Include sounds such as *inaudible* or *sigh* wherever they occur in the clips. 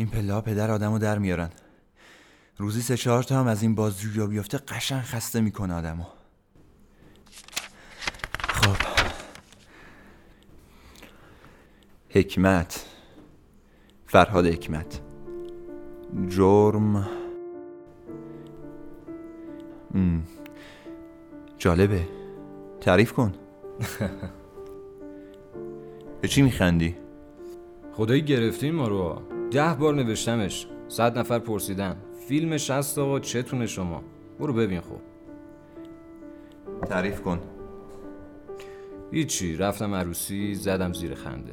این پله پدر آدمو در میارن. روزی سه چهار تا هم از این بازجویا بیفته قشن خسته می‌کنه آدمو. خب. حکمت. فرهاد حکمت. جرم. جالبه. تعریف کن. *laughs* به چی میخندی؟ خدایی گرفتین ما رو ده بار نوشتمش. صد نفر پرسیدن. فیلمش هست آقا چتونه شما؟ برو ببین خوب. تعریف کن. هیچی. رفتم عروسی زدم زیر خنده.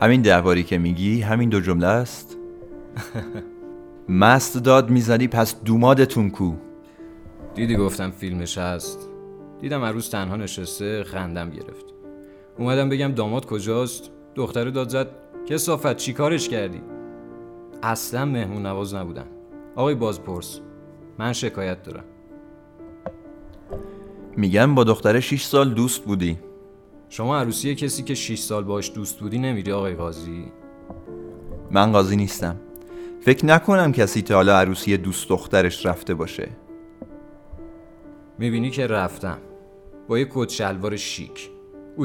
همین ده که میگی همین دو جمله است؟ مست داد می‌زنی پس دومادتون کو. دیدی گفتم فیلمش هست دیدم عروس تنها نشسته خندم گرفت. اومدم بگم داماد کجاست؟ دختر داد زد کسافت چی کارش کردی؟ اصلا مهمون نواز نبودن. آقای بازپرس من شکایت دارم. میگم با دختر 6 سال دوست بودی. شما عروسی کسی که 6 سال باش دوست بودی نمیری آقای قاضی؟ من قاضی نیستم. فکر نکنم کسی تا حالا عروسی دوست دخترش رفته باشه. می‌بینی که رفتم. با یه کت شلوار شیک.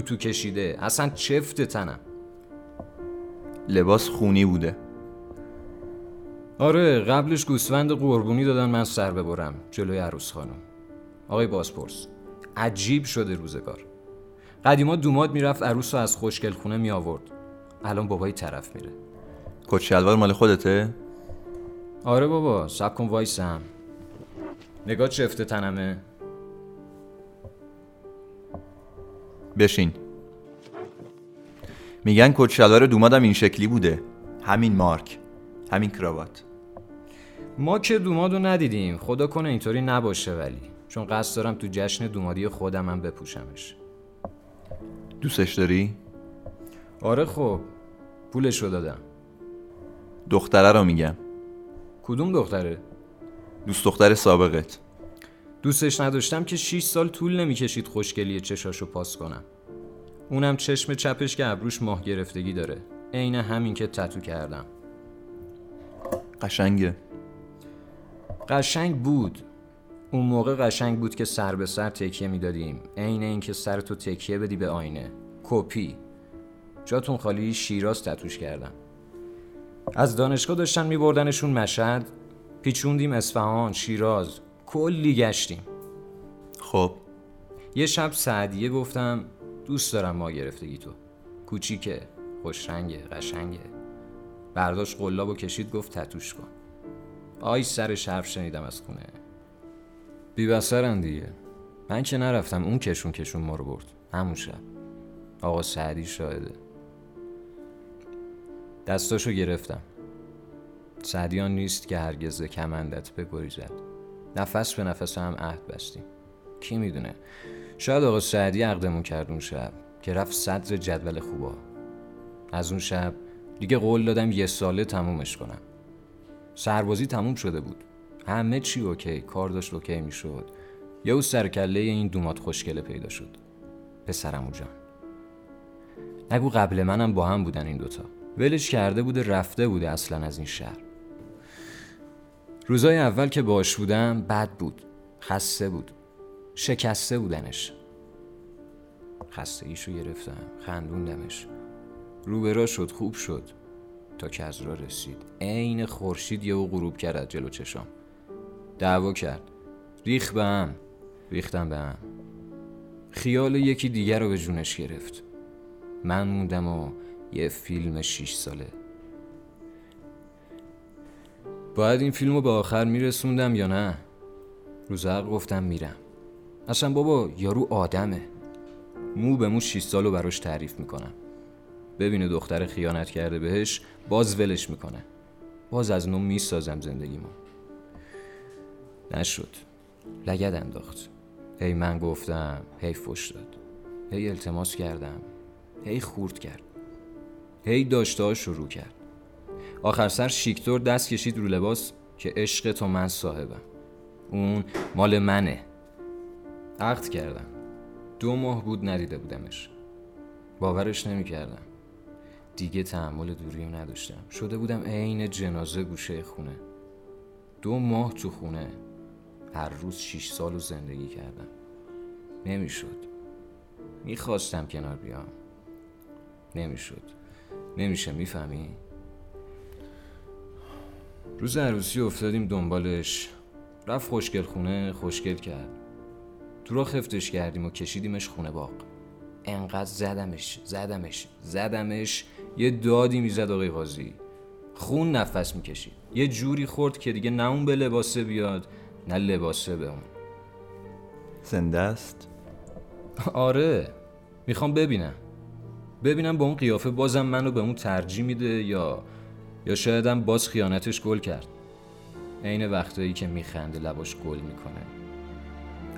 تو کشیده. اصلا چفت تنم. لباس خونی بوده. آره قبلش گوسفند قربونی دادن من سر ببرم جلوی عروس خانم. آقای بازپرس عجیب شده روزگار. قدیما دوماد می‌رفت عروس رو از خوشگل خونه می آورد الان بابای طرف میره. کت شلوار مال خودته؟ آره بابا سب کن وایسم. نگاه چفته تنمه بشین. میگن کت شلوار دومادم این شکلی بوده. همین مارک. همین کراوات. ما که دومادو ندیدیم. خدا کنه اینطوری نباشه ولی. چون قصد دارم تو جشن دومادی خودم هم بپوشمش. دوستش داری؟ آره خب. پولش رو دادم. دختره رو میگم. کدوم دختره؟ دوست دختر سابقت. دوستش نداشتم که 6 سال طول نمی‌کشید خوشگلی چشاشو پاس کنم. اونم چشم چپش که ابروش ماه گرفتگی داره. عین همین که تتو کردم. قشنگه. قشنگ بود. اون موقع قشنگ بود که سر به سر تکیه می‌دادیم. عین اینکه سرتو تکیه بدی به آینه. کپی. جاتون خالی شیراز تتوش کردم. از دانشگاه داشتن میبردنشون مشهد. پیچوندیم اصفهان شیراز. کلی گشتیم. خب. یه شب سعدیه گفتم دوست دارم ما گرفتگی تو. کوچیکه خوشرنگه قشنگه. برداشت قلاب و کشید گفت تتوش کن. آی سر شرف شنیدم از خونه. بی بسرن دیگه. من که نرفتم اون کشون کشون ما رو برد. همون شب. آقا سعدی شاهده. دستاشو گرفتم. سعدیان نیست که هرگز کمندت بگریزد. نفس به نفس هم عهد بستیم. کی می‌دونه؟ شاید آقا سعدی عقدمون کرد اون شب که رفت صدر جدول خوبا. از اون شب دیگه قول دادم یه ساله تمومش کنم. سربازی تموم شده بود. همه چی اوکی کار داشت اوکی می‌شد. یه او سرکله این دومات خوشگله پیدا شد. پسرمو جان. نگو قبل منم با هم بودن این دوتا. ولش کرده بوده رفته بوده اصلا از این شهر. روزای اول که باش بودم بد بود. خسته بود. شکسته بودنش. خسته ایشو گرفتم خندوندمش. روبرا شد خوب شد. تا که از را رسید. عین خورشید یه و غروب کرد از جلو چشام. دعوا کرد. ریخ به هم. ریختم به هم. خیال یکی دیگر رو به جونش گرفت. من موندم و یه فیلم شیش ساله. باید این فیلم رو به آخر میرسوندم یا نه؟ روزق گفتم میرم. اصلا بابا یارو آدمه. مو به مو 6 سالو براش تعریف می‌کنم. ببینه دختر خیانت کرده بهش باز ولش می‌کنه. باز از نو می‌سازم زندگیمو. نشد. لگد انداخت. هی من گفتم هی فش داد. هی التماس کردم. هی خورد کرد. هی داشته شروع کرد. آخر سر شیکتور دست کشید رو لباس که عشق تو من صاحبم. اون مال منه. عقد کردم. دو ماه بود ندیده بودمش. باورش نمی‌کردم. دیگه تحمل دوریم نداشتم. شده بودم عین جنازه گوشه خونه. دو ماه تو خونه. هر روز شیش سال رو زندگی کردم. نمی‌شد. می‌خواستم کنار بیام. نمی‌شد. نمیشه می‌فهمی؟ روز عروسی افتادیم دنبالش. رفت خوشگل خونه خوشگل کرد. تو را خفتش کردیم و کشیدیمش خونه باغ. انقدر زدمش زدمش زدمش یه دادی می‌زد آقای قاضی. خون نفس می‌کشید. یه جوری خورد که دیگه نه اون به لباسه بیاد نه لباسه به اون. زنده است؟ آره. می‌خوام ببینم. ببینم با اون قیافه بازم منو به اون ترجیح میده یا یا شایدم باز خیانتش گل کرد. عین وقتایی که میخنده لباش گل می‌کنه.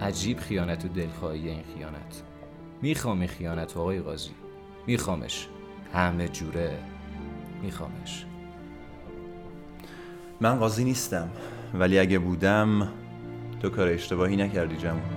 عجیب خیانت و دلخواهی این خیانت. می‌خوام این خیانت آقای قاضی. میخوامش. همه جوره. میخوامش. من قاضی نیستم ولی اگه بودم تو کار اشتباهی نکردی جمع